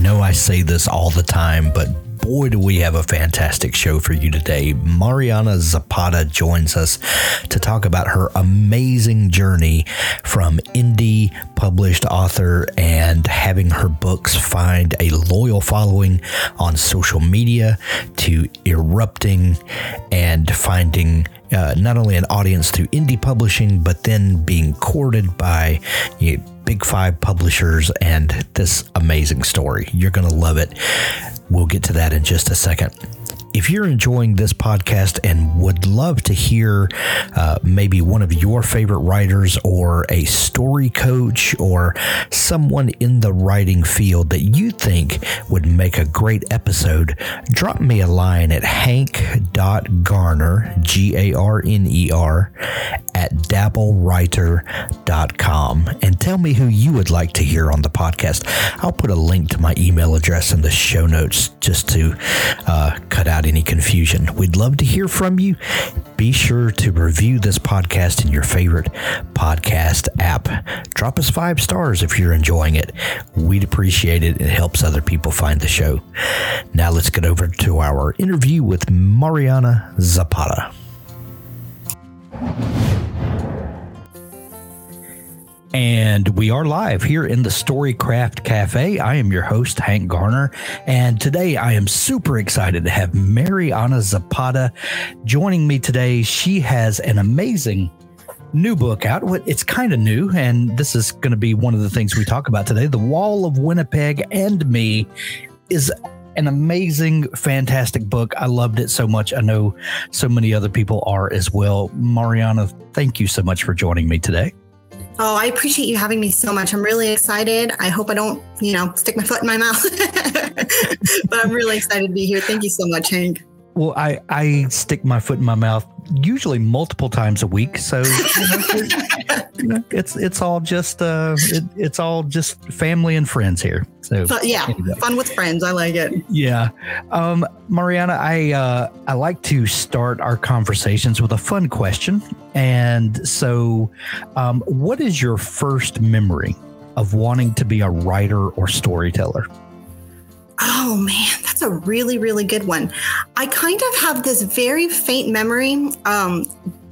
Know I say this all the time, but boy, do we have a fantastic show for you today. Mariana Zapata joins us to talk about her amazing journey from indie published author and having her books find a loyal following on social media to erupting and finding uh, not only an audience through indie publishing, but then being courted by you know, big five publishers and this amazing story. You're going to love it. We'll get to that in just a second. If you're enjoying this podcast and would love to hear uh, maybe one of your favorite writers or a story coach or someone in the writing field that you think would make a great episode, drop me a line at hank.garner, G A R N E R, at dabblewriter.com and tell me who you would like to hear on the podcast. I'll put a link to my email address in the show notes just to uh, cut out any confusion. We'd love to hear from you. Be sure to review this podcast in your favorite podcast app. Drop us five stars if you're enjoying it. We'd appreciate it. It helps other people find the show. Now let's get over to our interview with Mariana Zapata. And we are live here in the Storycraft Cafe. I am your host, Hank Garner. And today I am super excited to have Mariana Zapata joining me today. She has an amazing new book out. It's kind of new, and this is going to be one of the things we talk about today. The Wall of Winnipeg and Me is an amazing, fantastic book. I loved it so much. I know so many other people are as well. Mariana, thank you so much for joining me today. Oh, I appreciate you having me so much. I'm really excited. I hope I don't, you know, stick my foot in my mouth, but I'm really excited to be here. Thank you so much, Hank. Well, I, I stick my foot in my mouth usually multiple times a week. So you know, you know, it's it's all just uh, it, it's all just family and friends here. So yeah, anyway. fun with friends. I like it. Yeah, um, Mariana, I uh, I like to start our conversations with a fun question, and so, um, what is your first memory of wanting to be a writer or storyteller? Oh man, that's a really, really good one. I kind of have this very faint memory. Um,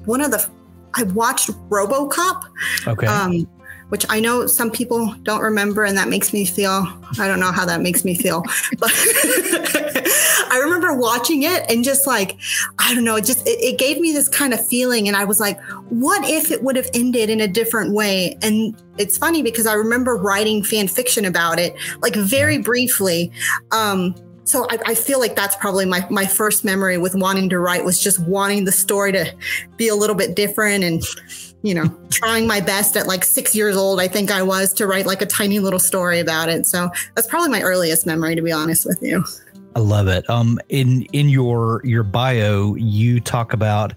one of the, I watched Robocop. Okay. Um, which I know some people don't remember, and that makes me feel, I don't know how that makes me feel, but I remember watching it and just like, I don't know, it just, it, it gave me this kind of feeling. And I was like, what if it would have ended in a different way? And it's funny because I remember writing fan fiction about it, like very briefly. Um, so I, I, feel like that's probably my, my first memory with wanting to write was just wanting the story to be a little bit different and you know, trying my best at like six years old, I think I was to write like a tiny little story about it. So that's probably my earliest memory, to be honest with you. I love it. Um, in in your your bio, you talk about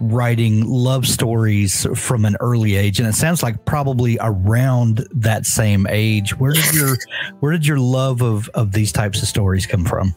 writing love stories from an early age, and it sounds like probably around that same age. Where did your where did your love of of these types of stories come from?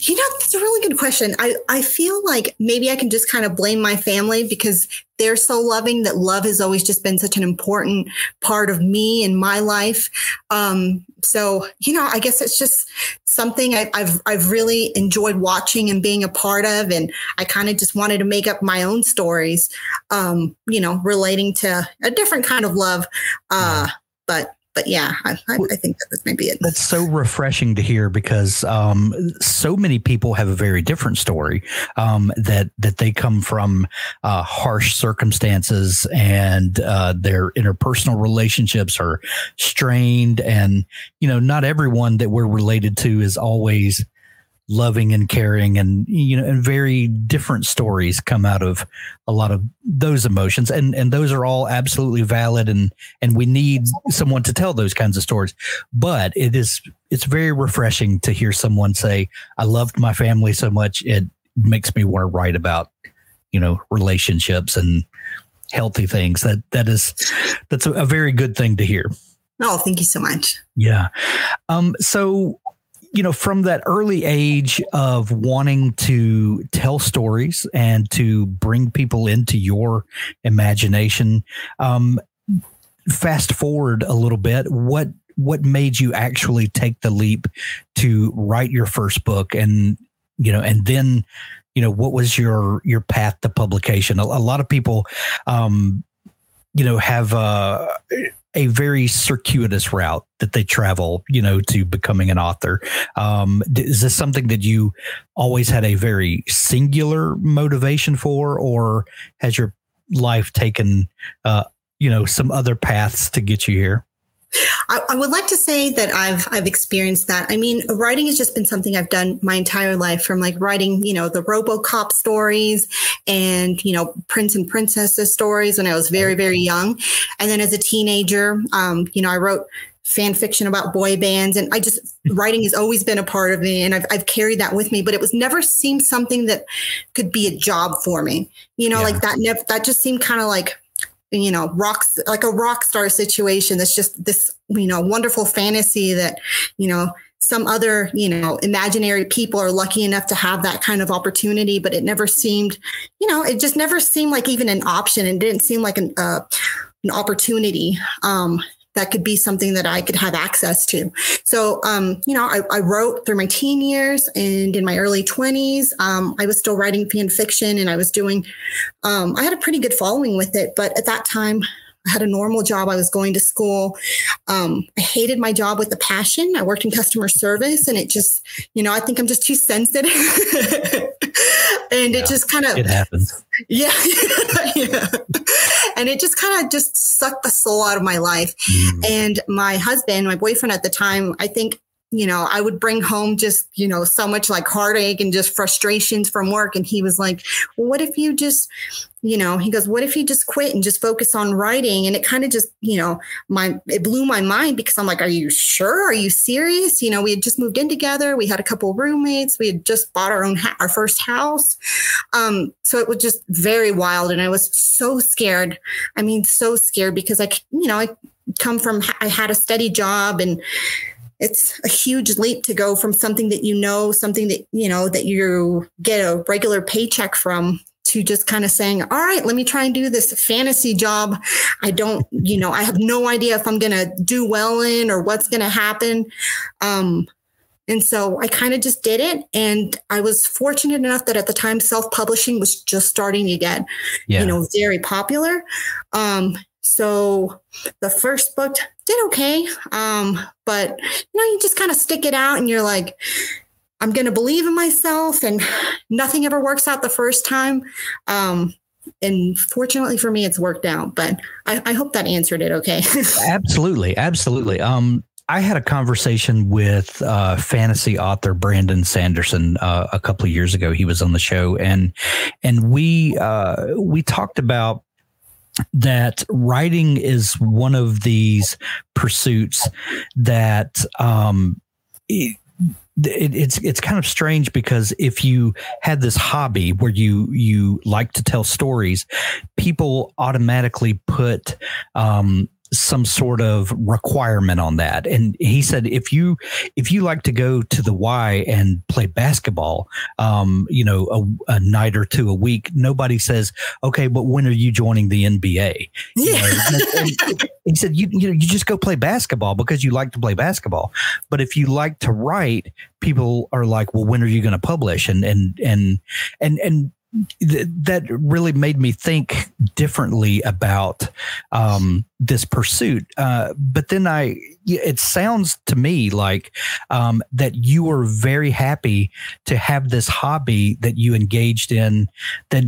You know, that's a really good question. I, I feel like maybe I can just kind of blame my family because they're so loving that love has always just been such an important part of me and my life. Um, so, you know, I guess it's just something I, have I've really enjoyed watching and being a part of. And I kind of just wanted to make up my own stories, um, you know, relating to a different kind of love. Uh, but but yeah, I, I, I think that was maybe it. That's so refreshing to hear because um, so many people have a very different story um, that that they come from uh, harsh circumstances and uh, their interpersonal relationships are strained, and you know, not everyone that we're related to is always loving and caring and you know and very different stories come out of a lot of those emotions and and those are all absolutely valid and and we need someone to tell those kinds of stories but it is it's very refreshing to hear someone say, "I loved my family so much it makes me want to write about, you know, relationships and healthy things." That that is that's a, a very good thing to hear. Oh, thank you so much. Yeah. Um. So you know, from that early age of wanting to tell stories and to bring people into your imagination, um, fast forward a little bit, what what made you actually take the leap to write your first book? And you know and then you know what was your your path to publication? A, a lot of people um you know have uh a very circuitous route that they travel, you know, to becoming an author. Um, is this something that you always had a very singular motivation for, or has your life taken, uh, you know, some other paths to get you here? I, I, would like to say that I've I've experienced that. I mean, writing has just been something I've done my entire life, from like writing, you know, the RoboCop stories and you know, Prince and Princesses stories when I was very very young, and then as a teenager, um, you know, I wrote fan fiction about boy bands and I just writing has always been a part of me and I've, I've carried that with me but it was never seemed something that could be a job for me you know yeah. like that never that just seemed kind of like you know rocks like a rock star situation that's just this you know wonderful fantasy that you know some other you know imaginary people are lucky enough to have that kind of opportunity but it never seemed you know it just never seemed like even an option. And didn't seem like an uh, an opportunity. Um that could be something that I could have access to. So, um, you know, I, I, wrote through my teen years and in my early 20s, um, I was still writing fan fiction and I was doing, um, I had a pretty good following with it. But at that time, I had a normal job. I was going to school. Um, I hated my job with a passion. I worked in customer service and it just, you know, I think I'm just too sensitive. and yeah, it just kind of it happens. Yeah. yeah. And it just kind of just sucked the soul out of my life. Mm. And my husband, my boyfriend at the time, I think you know, I would bring home just, you know, so much like heartache and just frustrations from work. And he was like, well, what if you just, you know, he goes, what if you just quit and just focus on writing? And it kind of just, you know, my, it blew my mind because I'm like, are you sure? Are you serious? You know, we had just moved in together. We had a couple roommates. We had just bought our own, ha- our first house. Um, so it was just very wild. And I was so scared. I mean, so scared because I, you know, I come from, I had a steady job and, it's a huge leap to go from something that you know, something that, you know, that you get a regular paycheck from to just kind of saying, all right, let me try and do this fantasy job. I don't, you know, I have no idea if I'm going to do well in or what's going to happen. Um, and so I kind of just did it. And I was fortunate enough that at the time, self publishing was just starting to get, yeah. you know, very popular. Um, so the first book did okay. Um, but you know, you just kind of stick it out and you're like, I'm going to believe in myself and nothing ever works out the first time. Um, and fortunately for me, it's worked out, but I, I hope that answered it. Okay. absolutely. Absolutely. Um, I had a conversation with uh, fantasy author Brandon Sanderson uh, a couple of years ago. He was on the show, and and we uh, we talked about that writing is one of these pursuits that um, it, it, it's it's kind of strange because if you had this hobby where you you like to tell stories, people automatically put um, some sort of requirement on that. And he said if you if you like to go to the y and play basketball um you know a, a night or two a week nobody says okay but when are you joining the nba yeah. he said you, you know you just go play basketball because you like to play basketball. But if you like to write people are like well when are you going to publish? And and and and and th- that really made me think differently about um, this pursuit. Uh, but then I, it sounds to me like um, that you were very happy to have this hobby that you engaged in that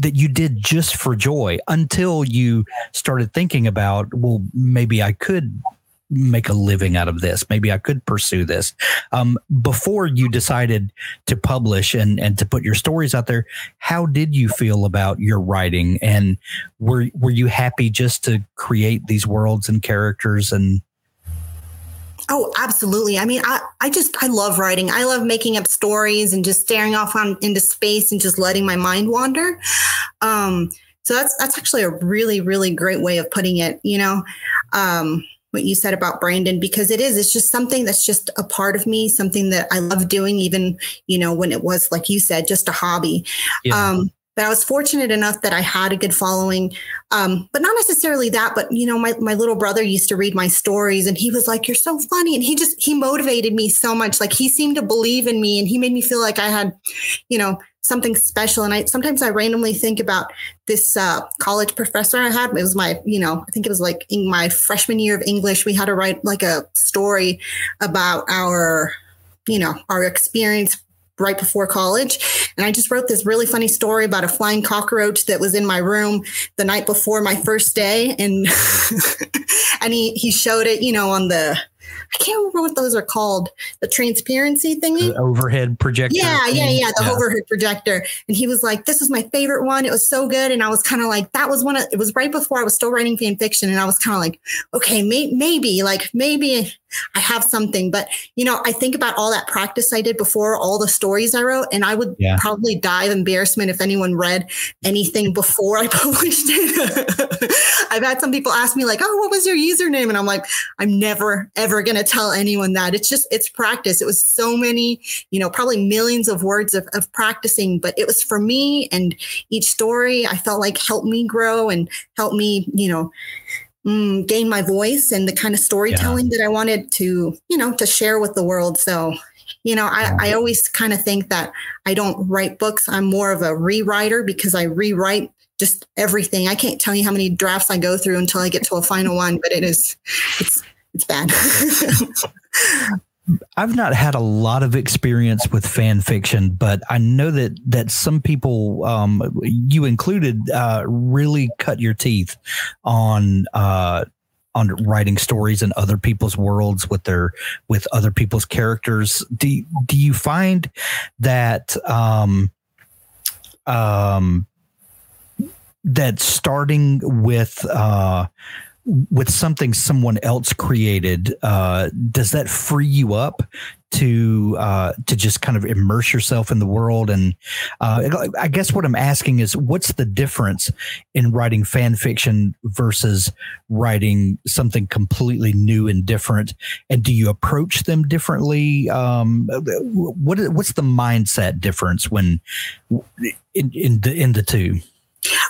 that you did just for joy until you started thinking about well maybe i could make a living out of this. Maybe I could pursue this. Um, before you decided to publish and, and to put your stories out there, how did you feel about your writing? And were, were you happy just to create these worlds and characters and Oh, absolutely. I mean, I, I just, I love writing. I love making up stories and just staring off on into space and just letting my mind wander. Um, so that's, that's actually a really, really great way of putting it, you know, um, what you said about Brandon, because it is, it's just something that's just a part of me, something that I love doing, even, you know, when it was, like you said, just a hobby. Yeah. Um, but I was fortunate enough that I had a good following. Um, but not necessarily that, but you know, my, my little brother used to read my stories and he was like, You're so funny. And he just he motivated me so much. Like he seemed to believe in me and he made me feel like I had, you know, something special. And I sometimes I randomly think about this uh, college professor I had. It was my, you know, I think it was like in my freshman year of English. We had to write like a story about our, you know, our experience right before college. And I just wrote this really funny story about a flying cockroach that was in my room the night before my first day. And and he he showed it, you know, on the I can't remember what those are called. The transparency thingy. The overhead projector. Yeah, thing. yeah, yeah. The yeah. overhead projector. And he was like, This is my favorite one. It was so good. And I was kind of like, that was one of it was right before I was still writing fan fiction. And I was kind of like, okay, may, maybe, like maybe I have something. But you know, I think about all that practice I did before, all the stories I wrote, and I would yeah. probably die of embarrassment if anyone read anything before I published it. I've had some people ask me, like, oh, what was your username? And I'm like, I'm never, ever gonna tell anyone that. It's just it's practice. It was so many, you know, probably millions of words of, of practicing, but it was for me and each story I felt like helped me grow and helped me, you know, mm, gain my voice and the kind of storytelling yeah. that I wanted to, you know, to share with the world. So, you know, I, I always kind of think that I don't write books. I'm more of a rewriter because I rewrite just everything. I can't tell you how many drafts I go through until I get to a final one, but it is, it's, it's bad. I've not had a lot of experience with fan fiction, but I know that that some people, um, you included, uh, really cut your teeth on uh, on writing stories in other people's worlds with their with other people's characters. Do do you find that um, um, that starting with uh, with something someone else created, uh, does that free you up to uh, to just kind of immerse yourself in the world? And uh, I guess what I'm asking is, what's the difference in writing fan fiction versus writing something completely new and different? And do you approach them differently? Um, what what's the mindset difference when in in the in the two?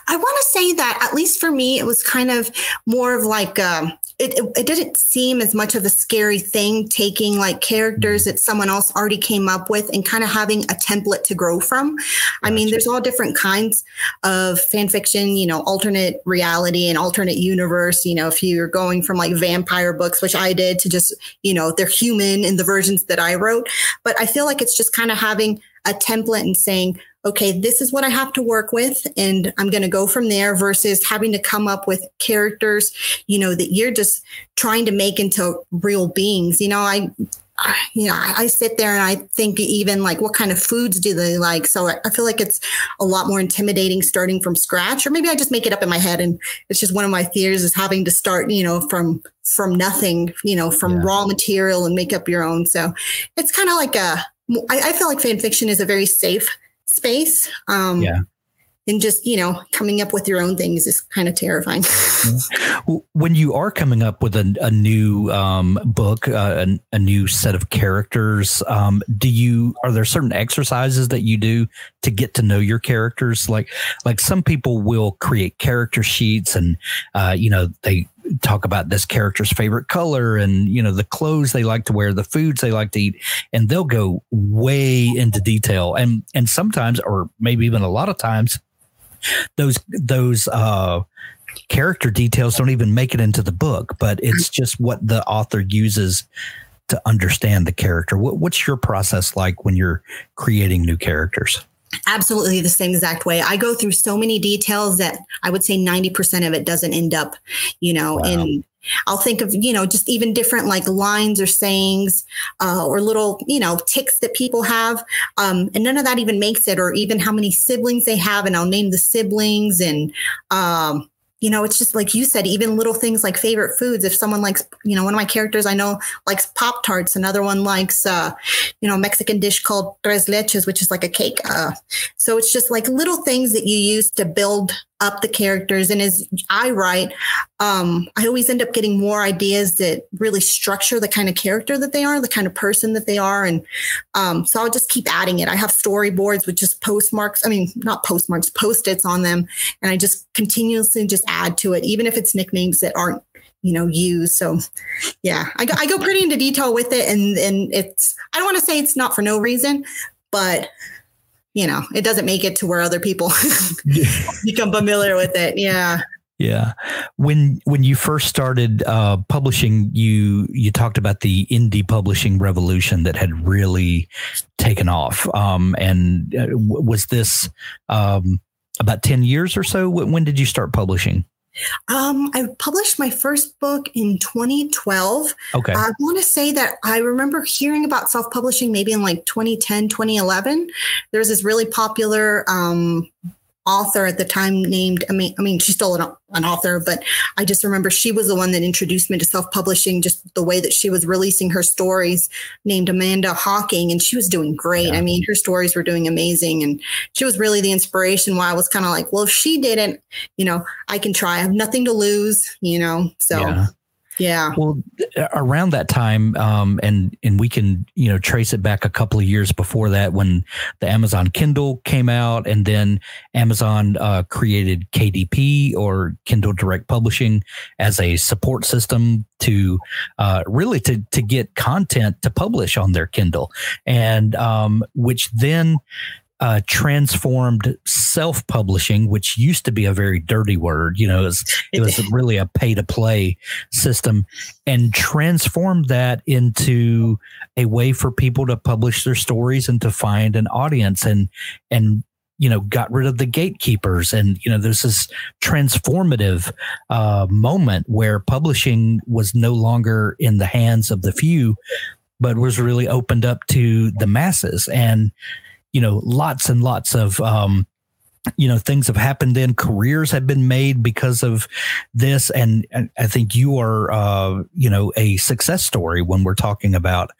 I want to say that at least for me, it was kind of more of like um, it, it, it. didn't seem as much of a scary thing taking like characters that someone else already came up with and kind of having a template to grow from. I mean, there's all different kinds of fan fiction. You know, alternate reality and alternate universe. You know, if you're going from like vampire books, which I did, to just you know they're human in the versions that I wrote. But I feel like it's just kind of having a template and saying okay, this is what I have to work with, and I'm going to go from there versus having to come up with characters, you know, that you're just trying to make into real beings. You know, I, I you know, I sit there and I think even like what kind of foods do they like? So I feel like it's a lot more intimidating starting from scratch, or maybe I just make it up in my head and it's just one of my fears is having to start, you know, from from nothing, you know, from yeah. raw material and make up your own. So it's kind of like a I, I feel like fan fiction is a very safe space. Um, yeah. And just, you know, coming up with your own things is kind of terrifying. when you are coming up with a, a new um, book, uh, a, a, new set of characters, um, do you, are there certain exercises that you do to get to know your characters? Like, like some people will create character sheets and, uh, you know, they, talk about this character's favorite color and you know the clothes they like to wear the foods they like to eat and they'll go way into detail. And and sometimes or maybe even a lot of times those those uh character details don't even make it into the book but it's just what the author uses to understand the character. What, what's your process like when you're creating new characters absolutely the same exact way. I go through so many details that I would say 90% of it doesn't end up, you know, wow. in I'll think of, you know, just even different like lines or sayings uh, or little, you know, ticks that people have. Um, and none of that even makes it, or even how many siblings they have. And I'll name the siblings and, um, you know, it's just like you said, even little things like favorite foods. If someone likes, you know, one of my characters I know likes Pop Tarts, another one likes, uh, you know, Mexican dish called tres leches, which is like a cake. Uh, so it's just like little things that you use to build up the characters. And as I write, um, I always end up getting more ideas that really structure the kind of character that they are, the kind of person that they are. And um, so I'll just keep adding it. I have storyboards with just postmarks. I mean, not postmarks, post-its on them. And I just continuously just add to it, even if it's nicknames that aren't you know used so yeah I go, I go pretty into detail with it and and it's i don't want to say it's not for no reason but you know it doesn't make it to where other people become familiar with it. Yeah. Yeah. When when you first started uh, publishing you you talked about the indie publishing revolution that had really taken off. Um, and uh, was this um, about 10 years or so? When did you start publishing um, I published my first book in 2012. Okay. I want to say that I remember hearing about self publishing maybe in like 2010, 2011. There's this really popular um, author at the time named I mean I mean she's still an, an, author but I just remember she was the one that introduced me to self-publishing just the way that she was releasing her stories named Amanda Hocking. and she was doing great yeah. I mean her stories were doing amazing and she was really the inspiration why I was kind of like well if she didn't you know I can try I have nothing to lose you know so yeah. Yeah. Well, around that time, um, and and we can you know trace it back a couple of years before that when the Amazon Kindle came out, and then Amazon uh, created KDP or Kindle Direct Publishing as a support system to uh, really to to get content to publish on their Kindle, and um, which then uh, transformed self publishing, which used to be a very dirty word. You know, it was, it was really a pay to play system and transformed that into a way for people to publish their stories and to find an audience and, and, you know, got rid of the gatekeepers. And, you know, there's this transformative uh, moment where publishing was no longer in the hands of the few, but was really opened up to the masses. And, you know, lots and lots of, um, you know, things have happened then. Careers have been made because of this. And, and I think you are, uh, you know, a success story when we're talking about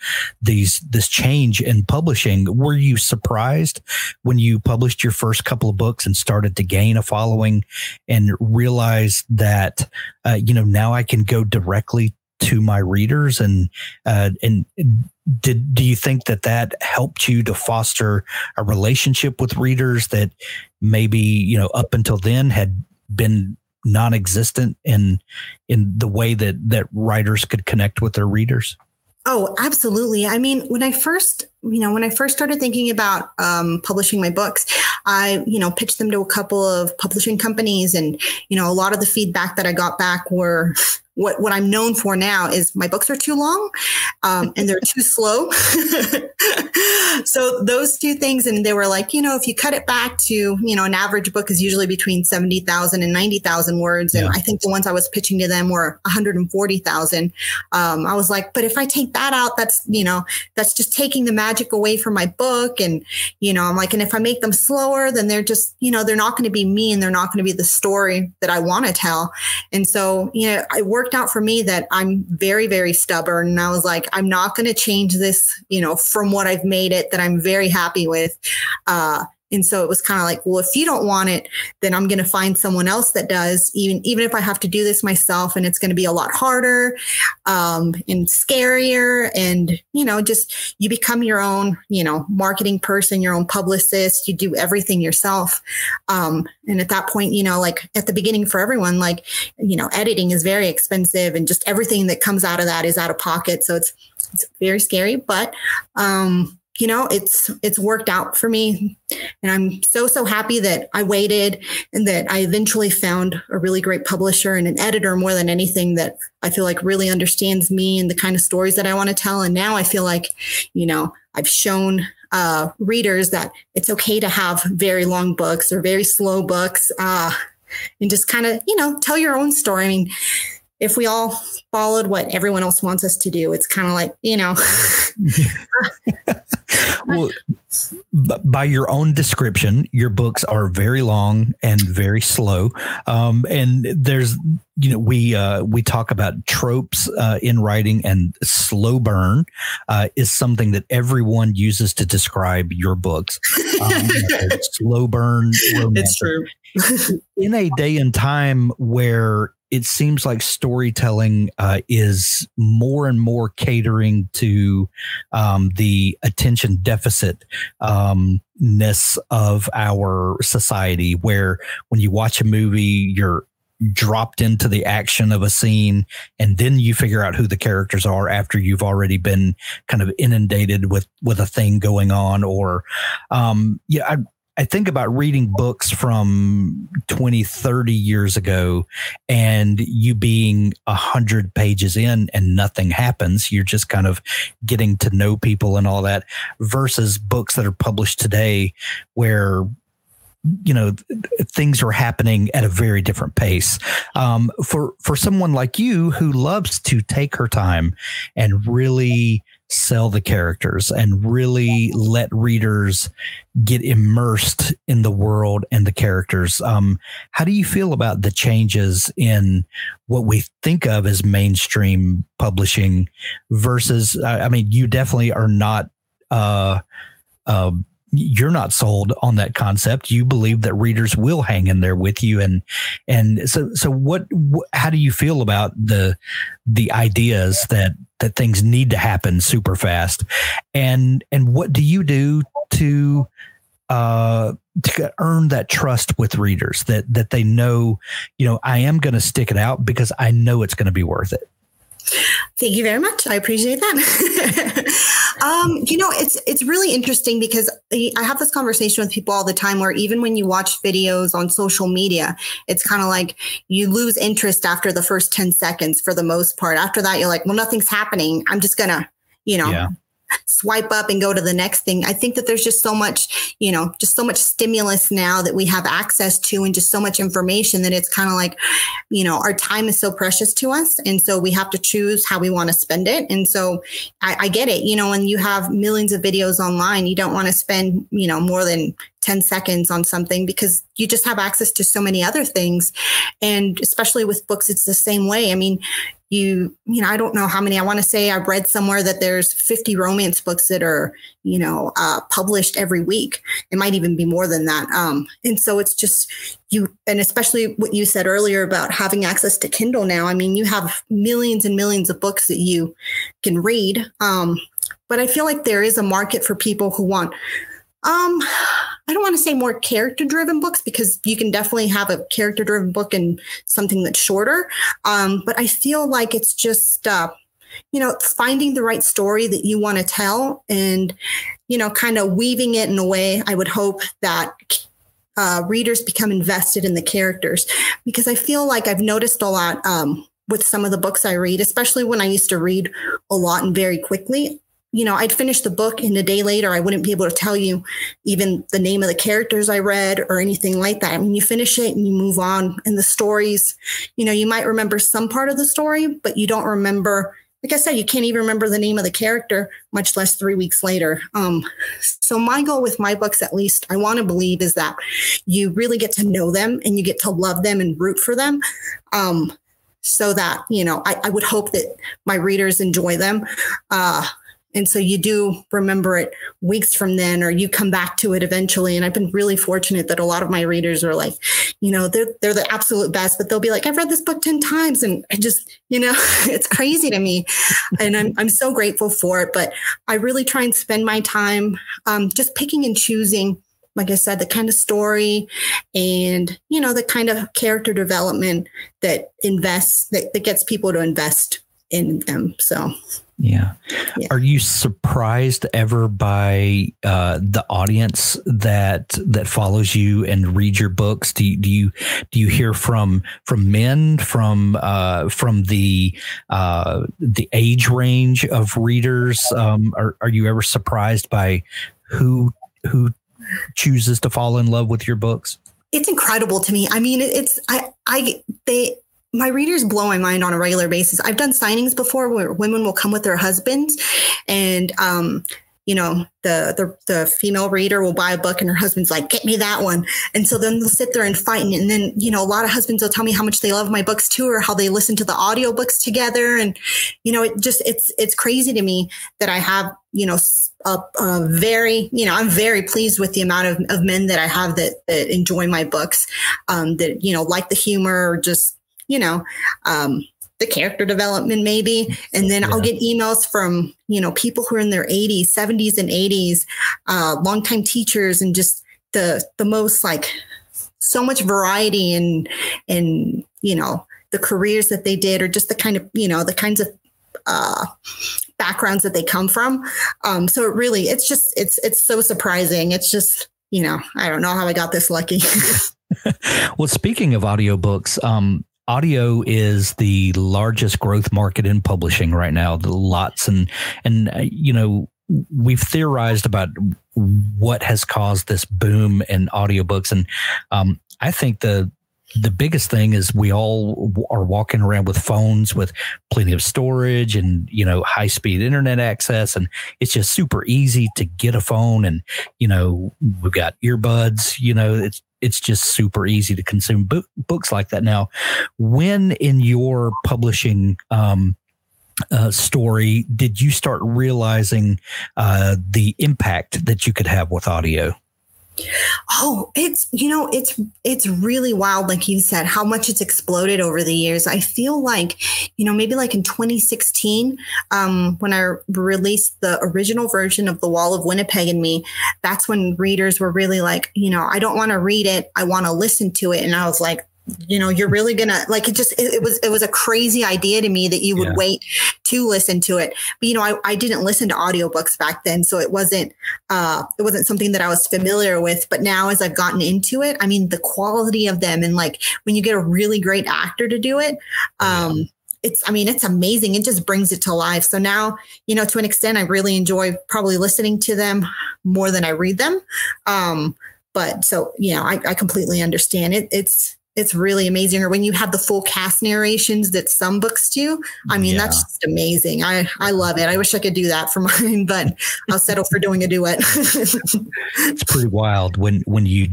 these, this change in publishing. Were you surprised when you published your first couple of books and started to gain a following and realized that, uh, you know, now I can go directly to my readers and uh, and did do you think that that helped you to foster a relationship with readers that maybe you know up until then had been non-existent in in the way that that writers could connect with their readers Oh, absolutely. I mean, when I first, you know, when I first started thinking about um, publishing my books, I, you know, pitched them to a couple of publishing companies, and you know, a lot of the feedback that I got back were, what what I'm known for now is my books are too long, um, and they're too slow. so those two things, and they were like, you know, if you cut it back to, you know, an average book is usually between seventy thousand and ninety thousand words, and yeah. I think the ones I was pitching to them were one hundred and forty thousand. Um, I was like, but if I take that out, that's you know, that's just taking the magic away from my book, and you know, I'm like, and if I make them slower, then they're just, you know, they're not going to be me, and they're not going to be the story that I want to tell. And so, you know, it worked out for me that I'm very, very stubborn. And I was like, I'm not going to change this, you know, from what I've made it that I'm very happy with. Uh, and so it was kind of like, well, if you don't want it, then I'm going to find someone else that does, even, even if I have to do this myself and it's going to be a lot harder, um, and scarier. And, you know, just you become your own, you know, marketing person, your own publicist, you do everything yourself. Um, and at that point, you know, like at the beginning for everyone, like, you know, editing is very expensive and just everything that comes out of that is out of pocket. So it's, it's very scary, but, um, you know it's it's worked out for me. And i'm so so happy that i waited and that i eventually found a really great publisher and an editor more than anything that i feel like really understands me and the kind of stories that i want to tell. And now i feel like you know i've shown uh, readers that it's okay to have very long books or very slow books uh, and just kind of you know tell your own story. I mean if we all followed what everyone else wants us to do, it's kind of like, you know. well, by your own description, your books are very long and very slow. Um, and there's, you know, we uh, we talk about tropes uh, in writing, and slow burn uh, is something that everyone uses to describe your books. Um, slow burn. Romantic. It's true. in a day and time where it seems like storytelling uh, is more and more catering to um, the attention deficit um, ness of our society where when you watch a movie you're dropped into the action of a scene and then you figure out who the characters are after you've already been kind of inundated with with a thing going on or um yeah I, I think about reading books from 20, 30 years ago and you being a hundred pages in and nothing happens. You're just kind of getting to know people and all that versus books that are published today where you know things are happening at a very different pace um, for for someone like you who loves to take her time and really sell the characters and really let readers get immersed in the world and the characters. Um, how do you feel about the changes in what we think of as mainstream publishing versus? I mean, you definitely are not. Uh, uh, you're not sold on that concept. You believe that readers will hang in there with you, and and so so what? Wh- how do you feel about the the ideas that that things need to happen super fast, and and what do you do to uh to earn that trust with readers that that they know you know I am going to stick it out because I know it's going to be worth it. Thank you very much. I appreciate that. um, you know, it's it's really interesting because I have this conversation with people all the time where even when you watch videos on social media, it's kind of like you lose interest after the first 10 seconds for the most part. After that, you're like, well, nothing's happening. I'm just gonna, you know, yeah swipe up and go to the next thing. I think that there's just so much, you know, just so much stimulus now that we have access to and just so much information that it's kind of like, you know, our time is so precious to us. And so we have to choose how we want to spend it. And so I, I get it. You know, when you have millions of videos online, you don't want to spend, you know, more than 10 seconds on something because you just have access to so many other things. And especially with books, it's the same way. I mean, you you know i don't know how many i want to say i read somewhere that there's 50 romance books that are you know uh, published every week. It might even be more than that um, and so it's just you and especially what you said earlier about having access to kindle now i mean you have millions and millions of books that you can read um, but i feel like there is a market for people who want um, I don't want to say more character driven books because you can definitely have a character driven book and something that's shorter. Um, but I feel like it's just, uh, you know, finding the right story that you want to tell and, you know, kind of weaving it in a way I would hope that uh, readers become invested in the characters because I feel like I've noticed a lot um, with some of the books I read, especially when I used to read a lot and very quickly you know, I'd finish the book and a day later, I wouldn't be able to tell you even the name of the characters I read or anything like that. I mean, you finish it and you move on. And the stories, you know, you might remember some part of the story, but you don't remember. Like I said, you can't even remember the name of the character, much less three weeks later. Um, so my goal with my books, at least, I want to believe is that you really get to know them and you get to love them and root for them. Um, so that you know, I, I would hope that my readers enjoy them. Uh, and so you do remember it weeks from then, or you come back to it eventually. And I've been really fortunate that a lot of my readers are like, you know, they're, they're the absolute best, but they'll be like, I've read this book 10 times. And I just, you know, it's crazy to me. And I'm, I'm so grateful for it. But I really try and spend my time um, just picking and choosing like I said, the kind of story and, you know, the kind of character development that invests, that, that gets people to invest in them. So yeah. yeah. Are you surprised ever by uh, the audience that that follows you and read your books? Do you, do you do you hear from from men from uh, from the uh, the age range of readers? Um, are are you ever surprised by who who chooses to fall in love with your books? It's incredible to me. I mean, it's I I they my readers blow my mind on a regular basis. I've done signings before where women will come with their husbands and um, you know, the, the the female reader will buy a book and her husband's like, get me that one. And so then they'll sit there and fight. And, then, you know, a lot of husbands will tell me how much they love my books too, or how they listen to the audiobooks together. And, you know, it just, it's, it's crazy to me that I have, you know, a, a very, you know, I'm very pleased with the amount of, of men that I have that, that enjoy my books, um, that, you know, like the humor or just, you know, um, the character development maybe. And then yeah. i'll get emails from you know people who are in their 80s 70s and 80s uh longtime teachers and just the the most like so much variety and and you know the careers that they did or just the kind of you know the kinds of uh backgrounds that they come from. Um so it really it's just it's it's so surprising. It's just you know i don't know how i got this lucky. Well speaking of audiobooks um audio is the largest growth market in publishing right now. The lots and and uh, you know we've theorized about what has caused this boom in audiobooks and um, I think the the biggest thing is we all are walking around with phones with plenty of storage and you know high speed internet access and it's just super easy to get a phone and you know we've got earbuds you know it's it's just super easy to consume bo- books like that. Now when in your publishing um, uh, story did you start realizing uh, the impact that you could have with audio Oh, it's you know, it's it's really wild, like you said, how much it's exploded over the years. I feel like, you know, maybe like in 2016, um, when I released the original version of The Wall of Winnipeg and Me, that's when readers were really like, you know, I don't want to read it, I want to listen to it. And I was like, you know you're really gonna like it just it, it, was it was a crazy idea to me that you would yeah. wait to listen to it. But you know I, I didn't listen to audiobooks back then so it wasn't uh it wasn't something that i was familiar with. But now as i've gotten into it i mean the quality of them and like when you get a really great actor to do it um it's i mean it's amazing. It just brings it to life. So now you know to an extent i really enjoy probably listening to them more than i read them. Um but so you know i, I completely understand it. It's it's really amazing. Or when you have the full cast narrations that some books do, I mean, yeah. that's just amazing. I, I love it. I wish I could do that for mine, but I'll settle for doing a duet. it's pretty wild when, when you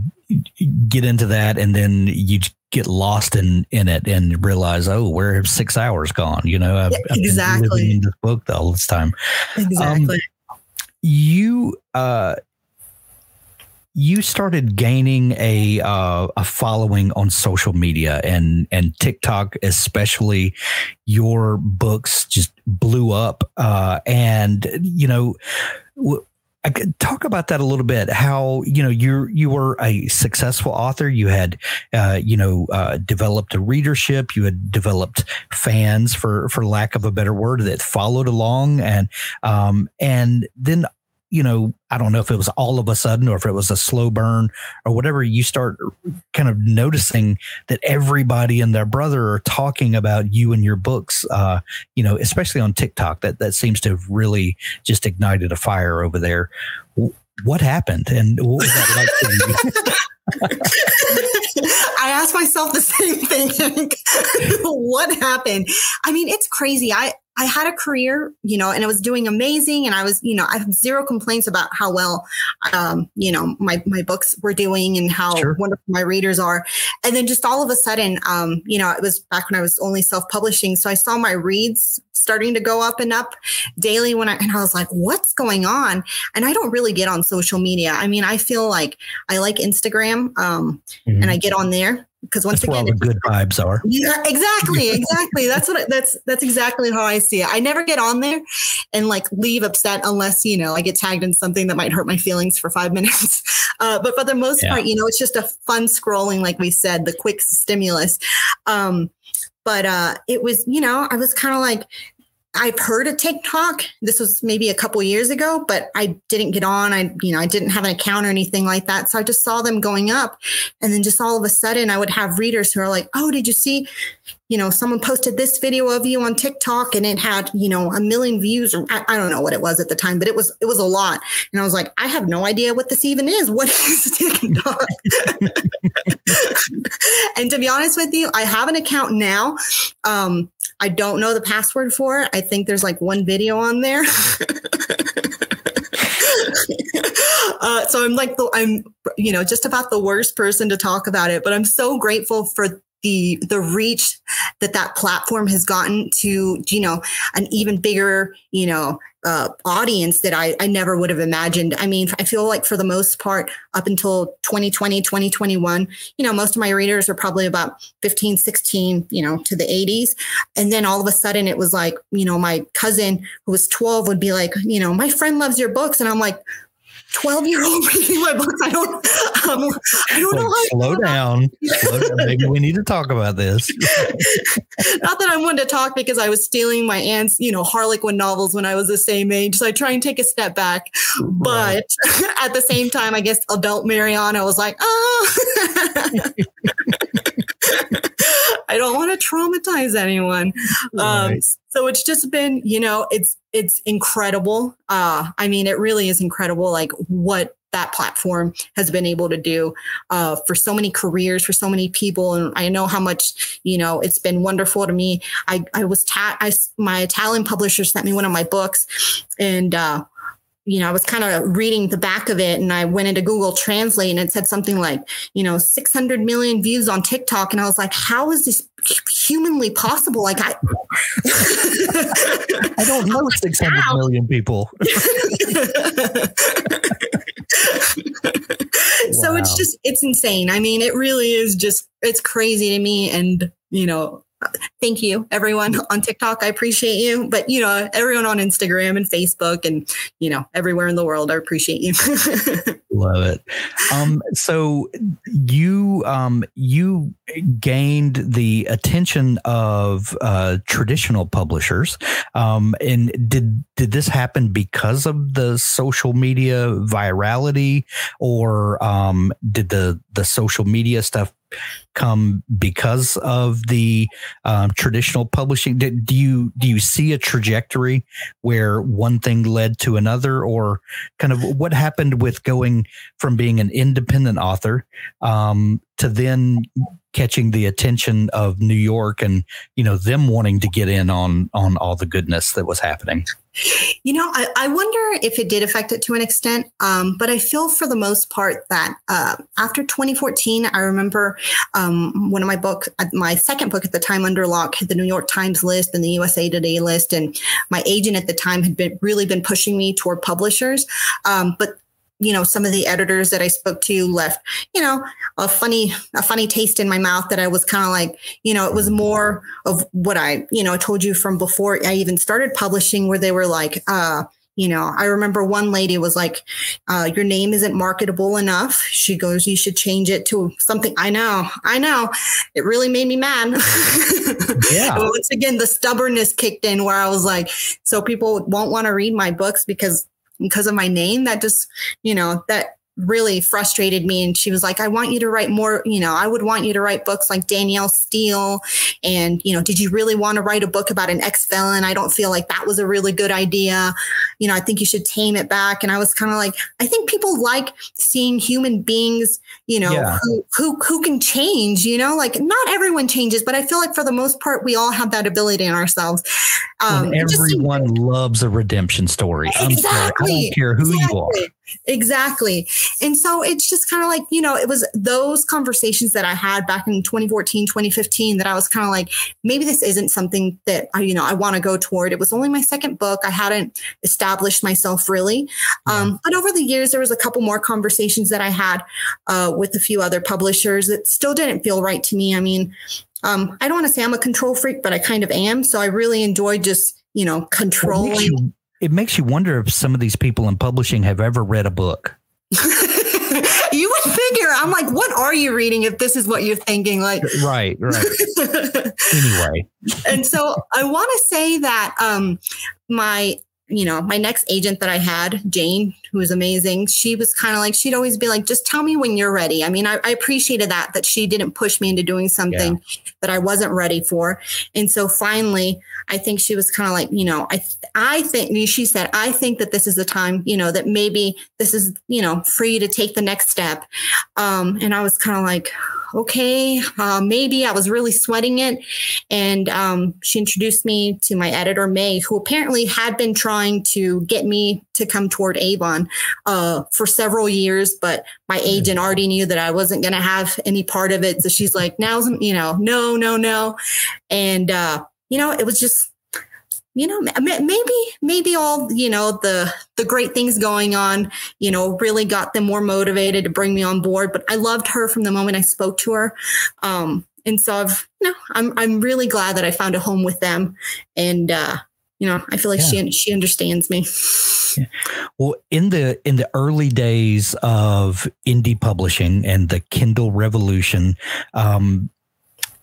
get into that and then you get lost in, in it and realize, oh, where have six hours gone? You know, I've, exactly. I've been in this book all this time. Exactly. Um, you, uh, you started gaining a uh, a following on social media and and TikTok especially. Your books just blew up, uh, and you know. Talk about that a little bit. How you know you you were a successful author. You had uh, you know uh, developed a readership. You had developed fans, for for lack of a better word, that followed along, and um, and then you know, I don't know if it was all of a sudden or if it was a slow burn or whatever, you start kind of noticing that everybody and their brother are talking about you and your books, uh, you know, especially on TikTok. That, that seems to have really just ignited a fire over there. What happened and what was that like? I asked myself the same thing. what happened? I mean, it's crazy. I I had a career, you know, and I was doing amazing. And I was, you know, I have zero complaints about how well, um, you know, my, my books were doing and how sure. wonderful my readers are. And then just all of a sudden, um, you know, it was back when I was only self publishing. So I saw my reads starting to go up and up daily when I, and I was like, what's going on? And I don't really get on social media. I mean, I feel like I like Instagram, um, mm-hmm. and I get on there because once that's again, where all the good vibes are. Yeah, exactly, exactly. that's what that's that's exactly how I see it. I never get on there and like leave upset unless you know I get tagged in something that might hurt my feelings for five minutes. Uh, but for the most yeah. part, you know, it's just a fun scrolling, like we said, the quick stimulus. Um, but uh, it was, you know, I was kind of like, I've heard of TikTok. This was maybe a couple years ago, but I didn't get on. I, you know, I didn't have an account or anything like that. So I just saw them going up. And then just all of a sudden I would have readers who are like, Oh, did you see, you know, someone posted this video of you on TikTok and it had, you know, a million views or I, I don't know what it was at the time, but it was, it was a lot. And I was like, I have no idea what this even is. What is TikTok? and to be honest with you, I have an account now. Um, I don't know the password for it. I think there's like one video on there. uh, so I'm like the I'm you know just about the worst person to talk about it, but I'm so grateful for the the reach that that platform has gotten to you know an even bigger you know uh, audience that I, I never would have imagined. I mean, I feel like for the most part, up until 2020, 2021, you know, most of my readers are probably about 15, 16, you know, to the 80s. And then all of a sudden it was like, you know, my cousin who was 12 would be like, you know, my friend loves your books. And I'm like, 12 year old reading my books. I don't, um, I don't know. How slow down. slow down. Maybe we need to talk about this. Not that I'm one to talk because I was stealing my aunt's, you know, Harlequin novels when I was the same age. So I try and take a step back. Right. But at the same time, I guess adult Mariana was like, oh. I don't want to traumatize anyone. Um, right. So it's just been, you know, it's it's incredible. Uh, I mean, it really is incredible, like what that platform has been able to do uh, for so many careers, for so many people. And I know how much, you know, it's been wonderful to me. I, I was, ta- I, my Italian publisher sent me one of my books and, uh, you know, I was kind of reading the back of it and I went into Google Translate and it said something like, you know, 600 million views on TikTok. And I was like, how is this humanly possible? Like, I, I don't know 600 million people. so wow. it's just, it's insane. I mean, it really is just, it's crazy to me. And, you know, thank you everyone on TikTok. I appreciate you. But you know, everyone on Instagram and Facebook and you know, everywhere in the world, I appreciate you. Love it. Um, so you um, you gained the attention of uh, traditional publishers, um, and did did this happen because of the social media virality, or um, did the the social media stuff come because of the um, traditional publishing? Do, do, you do you see a trajectory where one thing led to another, or kind of what happened with going from being an independent author um, to then catching the attention of New York and you know them wanting to get in on on all the goodness that was happening? You know, I, I wonder if it did affect it to an extent, um, but I feel for the most part that uh, after 2014, I remember um, one of my book, uh, my second book at the time, Under Locke, had the New York Times list and the USA Today list, and my agent at the time had been really been pushing me toward publishers. Um, but you know some of the editors that i spoke to left you know a funny a funny taste in my mouth that i was kind of like you know it was more of what i you know told you from before i even started publishing where they were like uh you know i remember one lady was like uh, your name isn't marketable enough. She goes you should change it to something. I know i know. It really made me mad. Yeah. Once again the stubbornness kicked in where i was like so people won't want to read my books because because of my name that just you know that really frustrated me. And she was like i want you to write more you know i would want you to write books like danielle steel and you know did you really want to write a book about an ex-felon? I don't feel like that was a really good idea. You know i think you should tame it back. And i was kind of like i think people like seeing human beings you know yeah. who, who who can change you know like not everyone changes but i feel like for the most part we all have that ability in ourselves. Um, everyone loves a redemption story. Exactly i don't care who exactly. you are Exactly. And so it's just kind of like, you know, it was those conversations that I had back in 2014, 2015 that I was kind of like, maybe this isn't something that I, you know, I want to go toward. It was only my second book. I hadn't established myself really. Yeah. Um, but over the years, there was a couple more conversations that I had uh, with a few other publishers that still didn't feel right to me. I mean, um, I don't want to say I'm a control freak, but I kind of am. So I really enjoy just, you know, controlling it makes you wonder if some of these people in publishing have ever read a book. you would figure. I'm like, what are you reading if this is what you're thinking? Like, right, right. anyway, and so I want to say that um, my you know, my next agent that I had, Jane, who was amazing, she was kind of like, she'd always be like, just tell me when you're ready. I mean, I, I appreciated that, that she didn't push me into doing something yeah. that I wasn't ready for. And so finally, I think she was kind of like, you know, I, I think she said, I think that this is the time, you know, that maybe this is, you know, for you to take the next step. Um, and I was kind of like, okay, uh, maybe I was really sweating it. And um, she introduced me to my editor, May, who apparently had been trying to get me to come toward Avon uh, for several years, but my hmm. agent already knew that I wasn't going to have any part of it. So she's like, now, you know, no, no, no. And, uh, you know, it was just you know maybe maybe all you know the the great things going on you know really got them more motivated to bring me on board but i loved her from the moment i spoke to her um and so i've you know i'm i'm really glad that i found a home with them and uh you know i feel like yeah. she she understands me yeah. well in the in the early days of indie publishing and the kindle revolution um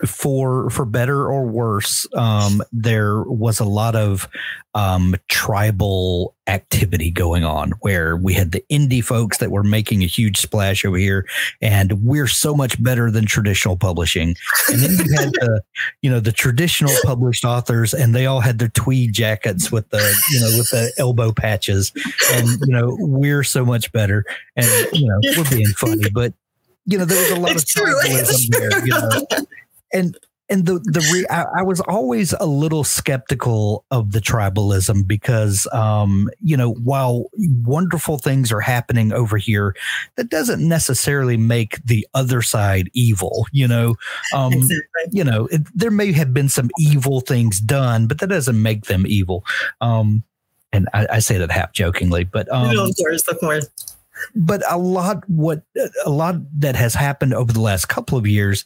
for for better or worse, um, there was a lot of um, tribal activity going on where we had the indie folks that were making a huge splash over here, and we're so much better than traditional publishing. And then you had the you know the traditional published authors, and they all had their tweed jackets with the you know with the elbow patches, and you know we're so much better, and you know we're being funny, but you know there was a lot it's of tribalism there. You know and and the the re, I, I, was always a little skeptical of the tribalism because um you know while wonderful things are happening over here that doesn't necessarily make the other side evil you know um exactly. you know it, there may have been some evil things done but that doesn't make them evil um and I, I say that half jokingly but um no, of course of course but a lot what a lot that has happened over the last couple of years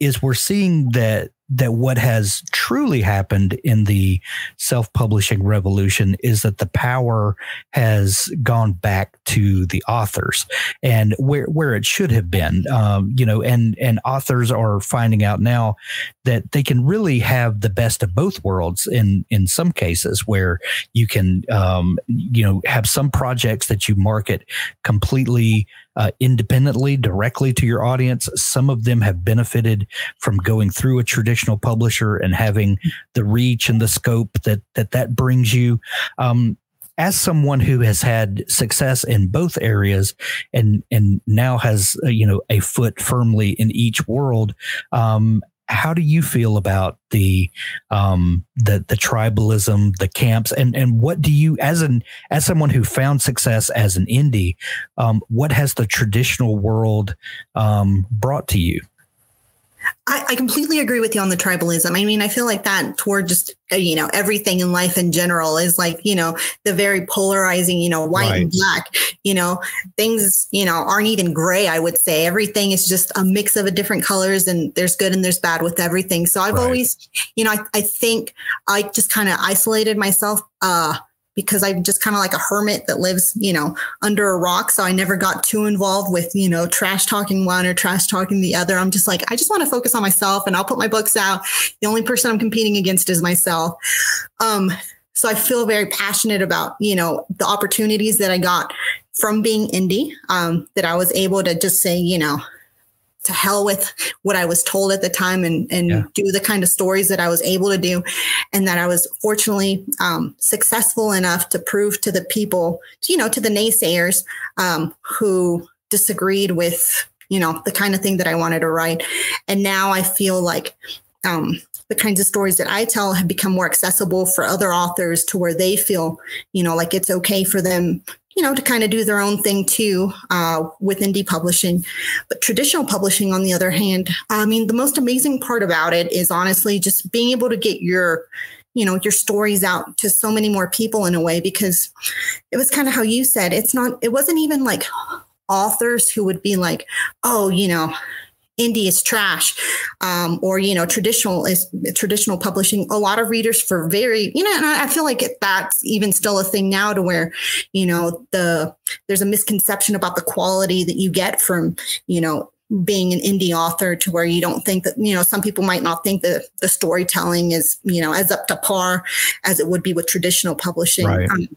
is we're seeing that that what has truly happened in the self-publishing revolution is that the power has gone back to the authors and where where it should have been. Um, you know and and authors are finding out now that they can really have the best of both worlds in in some cases where you can um, you know have some projects that you market completely uh, independently, directly to your audience. Some of them have benefited from going through a traditional publisher and having the reach and the scope that that that brings you. Um, as someone who has had success in both areas and and now has uh, you know a foot firmly in each world um, how do you feel about the um the the tribalism the camps and and what do you as an as someone who found success as an indie um what has the traditional world um brought to you I, I, completely agree with you on the tribalism. I mean, I feel like that toward just, uh, you know, everything in life in general is like, you know, the very polarizing, you know, white right. and black, you know, things, you know, aren't even gray, I would say. Everything is just a mix of a different colors and there's good and there's bad with everything. So I've right. always, you know, I, I think I just kind of isolated myself, uh, because I'm just kind of like a hermit that lives, you know, under a rock. So I never got too involved with, you know, trash talking one or trash talking the other. I'm just like, I just want to focus on myself and I'll put my books out. The only person I'm competing against is myself. Um, so I feel very passionate about, you know, the opportunities that I got from being indie, um, that I was able to just say, you know, to hell with what I was told at the time and, and yeah. do the kind of stories that I was able to do. And that I was fortunately um, successful enough to prove to the people, you know, to the naysayers um, who disagreed with, you know, the kind of thing that I wanted to write. And now I feel like um, the kinds of stories that I tell have become more accessible for other authors to where they feel, you know, like it's okay for them you know, to kind of do their own thing too uh, with indie publishing. But traditional publishing, on the other hand, I mean, the most amazing part about it is honestly just being able to get your you know your stories out to so many more people in a way because it was kind of how you said it's not it wasn't even like authors who would be like oh you know indie is trash um, or you know traditional is traditional publishing a lot of readers for very you know and I, I feel like that's even still a thing now to where you know the there's a misconception about the quality that you get from you know being an indie author to where you don't think that you know some people might not think that the storytelling is you know as up to par as it would be with traditional publishing right. um,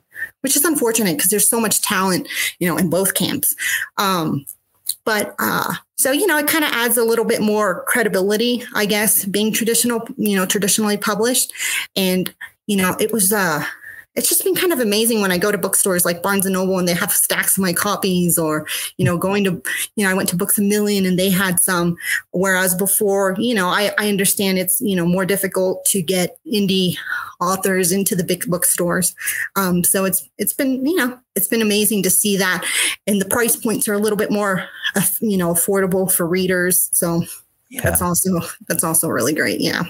which is unfortunate because there's so much talent you know in both camps um, but uh, so you know, it kind of adds a little bit more credibility, I guess, being traditional, you know, traditionally published. And you know, it was uh, it's just been kind of amazing when I go to bookstores like Barnes and Noble and they have stacks of my copies, or you know, going to you know, I went to Books a Million and they had some. Whereas before, you know, I, I understand it's you know more difficult to get indie authors into the big bookstores. Um, so it's it's been you know it's been amazing to see that, and the price points are a little bit more you know affordable for readers. So yeah. that's also that's also really great. Yeah.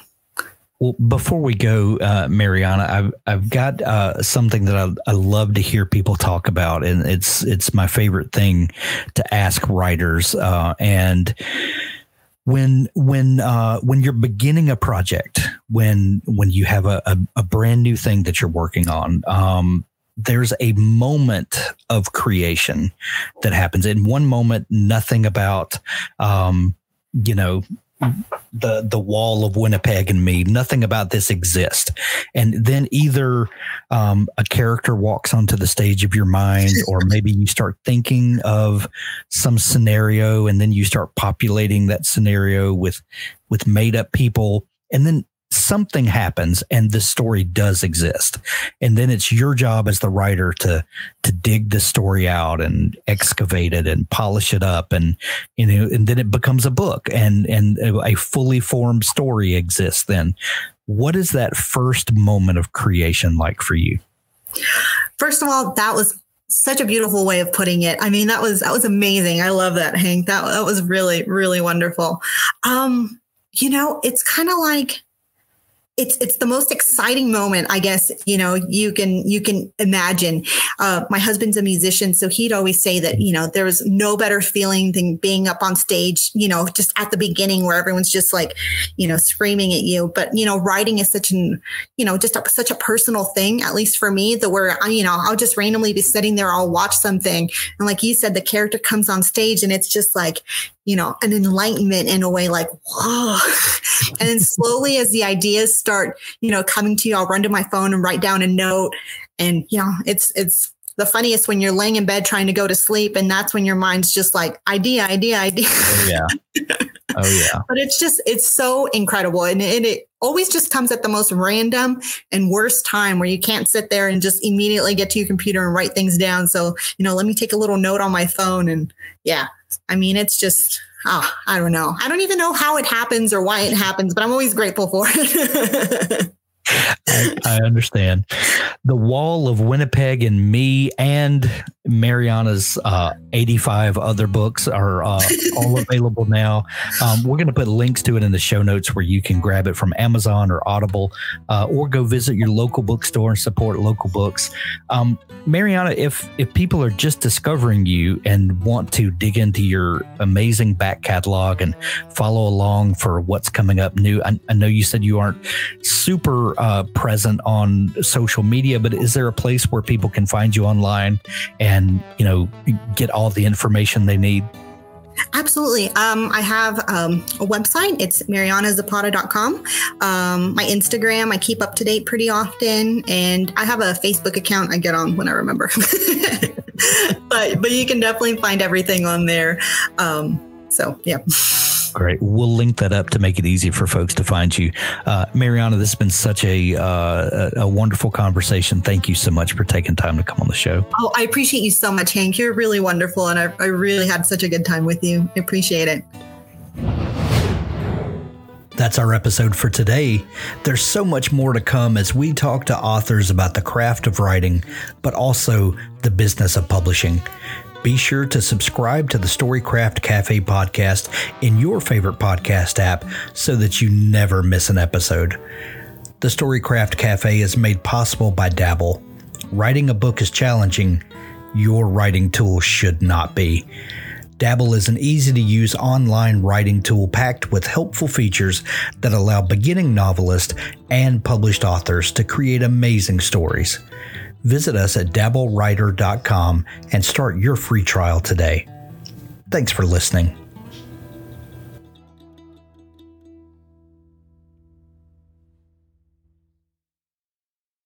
Well, before we go, uh, Mariana, I've I've got uh, something that I, I love to hear people talk about, and it's it's my favorite thing to ask writers. Uh, and when when uh, when you're beginning a project, when when you have a, a, a brand new thing that you're working on, um, there's a moment of creation that happens. In one moment, nothing about um, you know the the wall of Winnipeg and me. Nothing about this exists. And then either um, a character walks onto the stage of your mind, or maybe you start thinking of some scenario, and then you start populating that scenario with with made up people, and then something happens and this story does exist and then it's your job as the writer to to dig the story out and excavate it and polish it up and you know and then it becomes a book and and a fully formed story exists then what is that first moment of creation like for you first of all that was such a beautiful way of putting it. I mean, that was that was amazing. I love that, Hank. That that was really really wonderful. Um, you know, it's kind of like it's it's the most exciting moment i guess you know you can you can imagine. Uh, my husband's a musician so he'd always say that you know there was no better feeling than being up on stage you know just at the beginning where everyone's just like you know screaming at you. But you know writing is such an you know just a, such a personal thing at least for me that where you know i'll just randomly be sitting there i'll watch something and like you said the character comes on stage and it's just like you know, an enlightenment in a way like, whoa. and then slowly as the ideas start, you know, coming to you, I'll run to my phone and write down a note. And, you know, it's, it's, the funniest when you're laying in bed trying to go to sleep and that's when your mind's just like idea idea idea. Oh, yeah. Oh yeah. But it's just it's so incredible. And, and it always just comes at the most random and worst time where you can't sit there and just immediately get to your computer and write things down. So you know let me take a little note on my phone and yeah I mean, it's just, oh, I don't know. I don't even know how it happens or why it happens, but I'm always grateful for it. I, I, understand. The Wall of Winnipeg and Me and Mariana's uh, 85 other books are uh, all available now. Um, we're going to put links to it in the show notes where you can grab it from Amazon or Audible uh, or go visit your local bookstore and support local books. Um, Mariana, if, if people are just discovering you and want to dig into your amazing back catalog and follow along for what's coming up new, I, I know you said you aren't super uh, present on social media, but is there a place where people can find you online and you know get all the information they need? Absolutely. Um, I have um, a website. It's marianazapata.com. Um, my Instagram, I keep up to date pretty often. And I have a Facebook account I get on when I remember. but, but you can definitely find everything on there. Um, so, yeah. Great. We'll link that up to make it easy for folks to find you. Uh, Mariana, this has been such a, uh, a wonderful conversation. Thank you so much for taking time to come on the show. Oh, I appreciate you so much, Hank. You're really wonderful. And I, I really had such a good time with you. I appreciate it. That's our episode for today. There's so much more to come as we talk to authors about the craft of writing, but also the business of publishing. Be sure to subscribe to the Storycraft Cafe podcast in your favorite podcast app so that you never miss an episode. The Storycraft Cafe is made possible by Dabble. Writing a book is challenging. Your writing tool should not be. Dabble is an easy to use online writing tool packed with helpful features that allow beginning novelists and published authors to create amazing stories. Visit us at dabblewriter.com and start your free trial today. Thanks for listening.